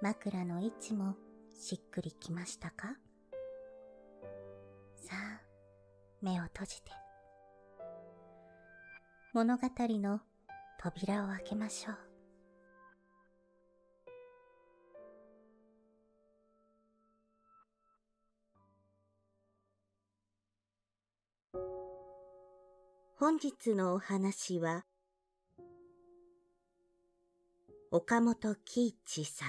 枕の位置もしっくりきましたか？さあ、目を閉じて。物語の扉を開けましょう。本日のお話は、岡本喜一作、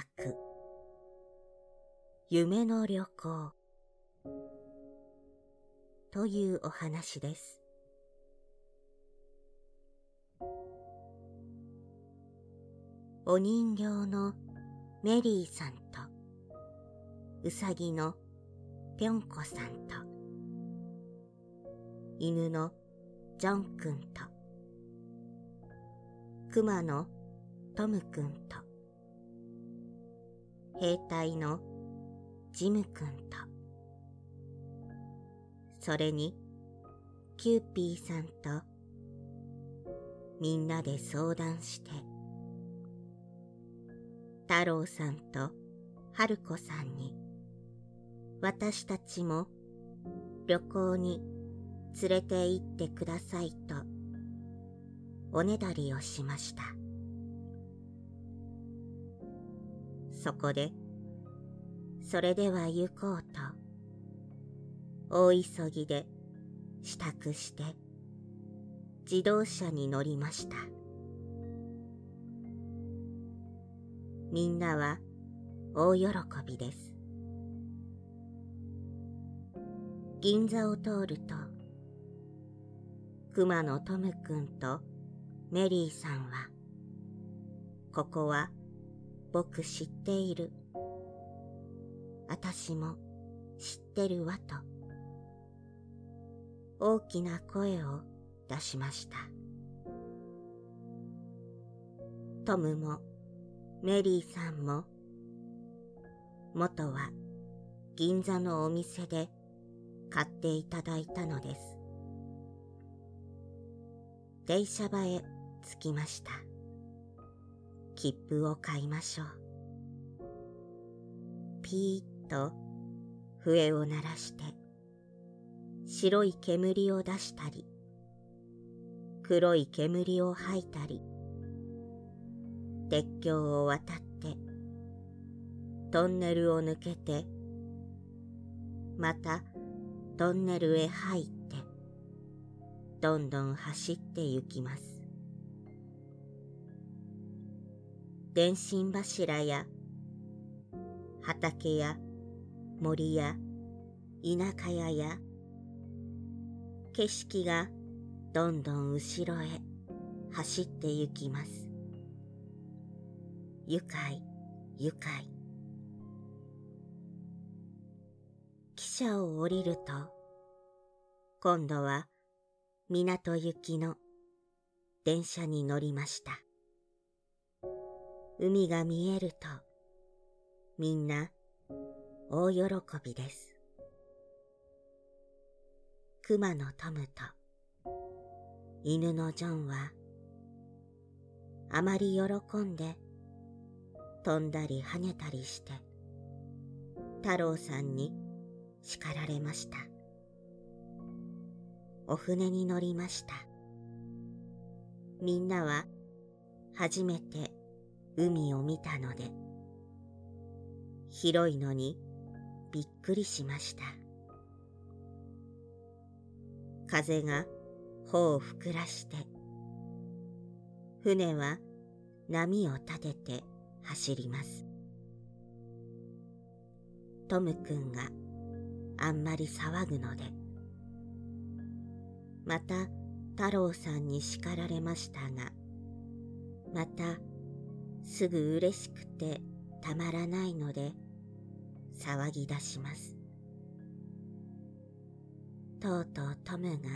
夢の旅行というお話です。お人形のメリーさんと、うさぎのぴょんこさんと、犬のジョンくんと、熊のトムくんと、兵隊のジムくんと、それにキューピーさんと、みんなで相談して、太郎さんと春子さんに、私たちも旅行に連れて行ってくださいとおねだりをしました。そこで。それでは行こうと。大急ぎで支度して自動車に乗りました。みんなは大喜びです。銀座を通ると熊野トム君とメリーさんは、ここは僕知っている。あたしも知ってるわと、大きな声を出しました。トムもメリーさんも、元は銀座のお店で買っていただいたのです。停車場へ着きました。切符を買いましょう。ピーッと笛を鳴らして白い煙を出したり黒い煙を吐いたり鉄橋を渡ってトンネルを抜けてまたトンネルへ入ってどんどん走って行きます。電信柱や畑や森や田舎屋や景色がどんどん後ろへ走って行きます。愉快、愉快。汽車を降りると、今度は港行きの電車に乗りました。海が見えるとみんな大喜びです。熊のトムと犬のジョンはあまり喜んで飛んだり跳ねたりして太郎さんに叱られました。お船に乗りました。みんなは初めて海を見たので、広いのにびっくりしました。風が帆を膨らして、船は波を立てて走ります。トムくんがあんまり騒ぐので、また太郎さんに叱られましたが、またすぐ嬉しくてたまらないので騒ぎ出します。とうとうトムが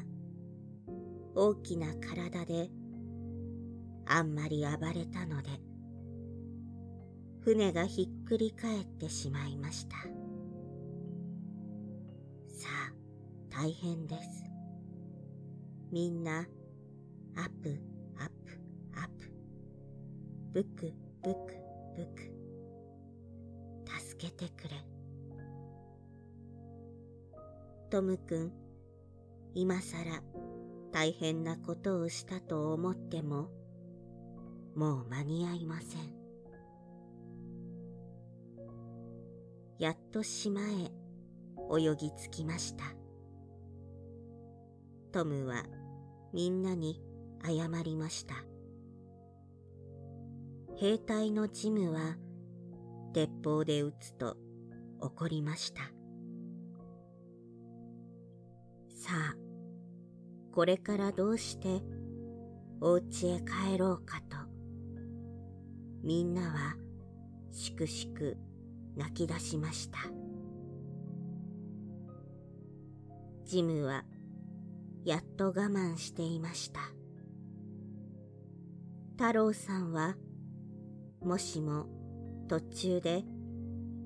大きな体であんまり暴れたので船がひっくり返ってしまいました。さあ大変です。みんなアップアップアップブクブクブク。助けてくれ。トムくん今さら大変なことをしたと思ってももう間に合いません。やっと島へ泳ぎ着きました。トムはみんなに謝りました。兵隊のジムは鉄砲で撃つと怒りました。さあこれからどうしてお家へ帰ろうかとみんなはしくしく泣き出しました。ジムはやっと我慢していました。太郎さんはもしも途中で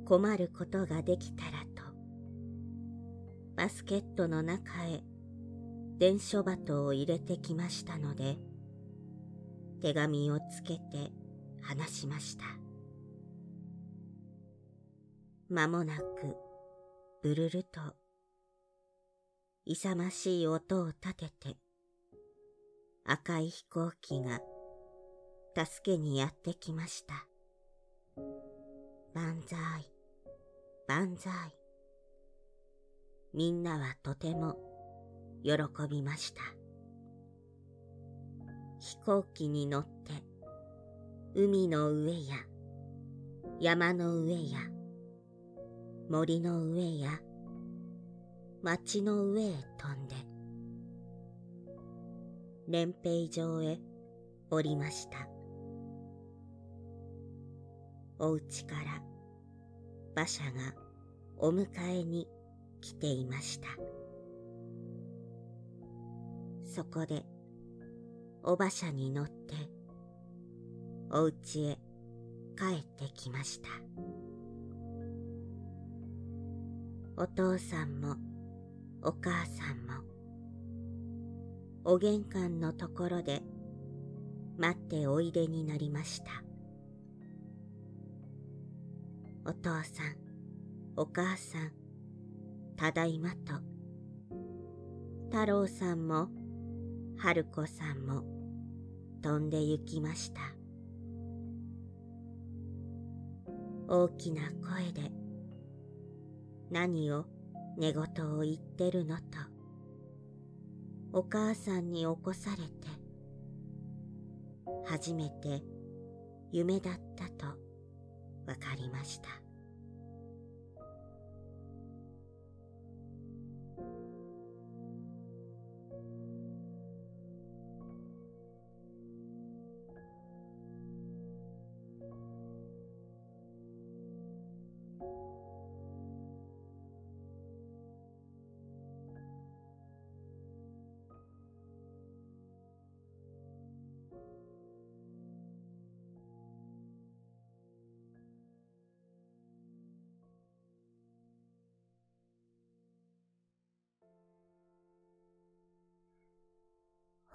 困ることができたらとバスケットの中へ伝書鳩を入れてきましたので、手紙をつけて話しました。まもなく、ブルルと、勇ましい音を立てて、赤い飛行機が助けにやってきました。万歳、万歳。みんなはとても喜びました。飛行機に乗って海の上や山の上や森の上や町の上へ飛んで連兵場へ降りました。お家から馬車がお迎えに来ていました。そこでお馬車に乗ってお家へ帰ってきましたお父さんもお母さんもお玄関のところで待っておいでになりましたお父さんお母さんただいまと。太郎さんも春子さんも飛んで行きました。大きな声で何を寝言を言ってるのと。お母さんに起こされて初めて夢だったと。わかりました。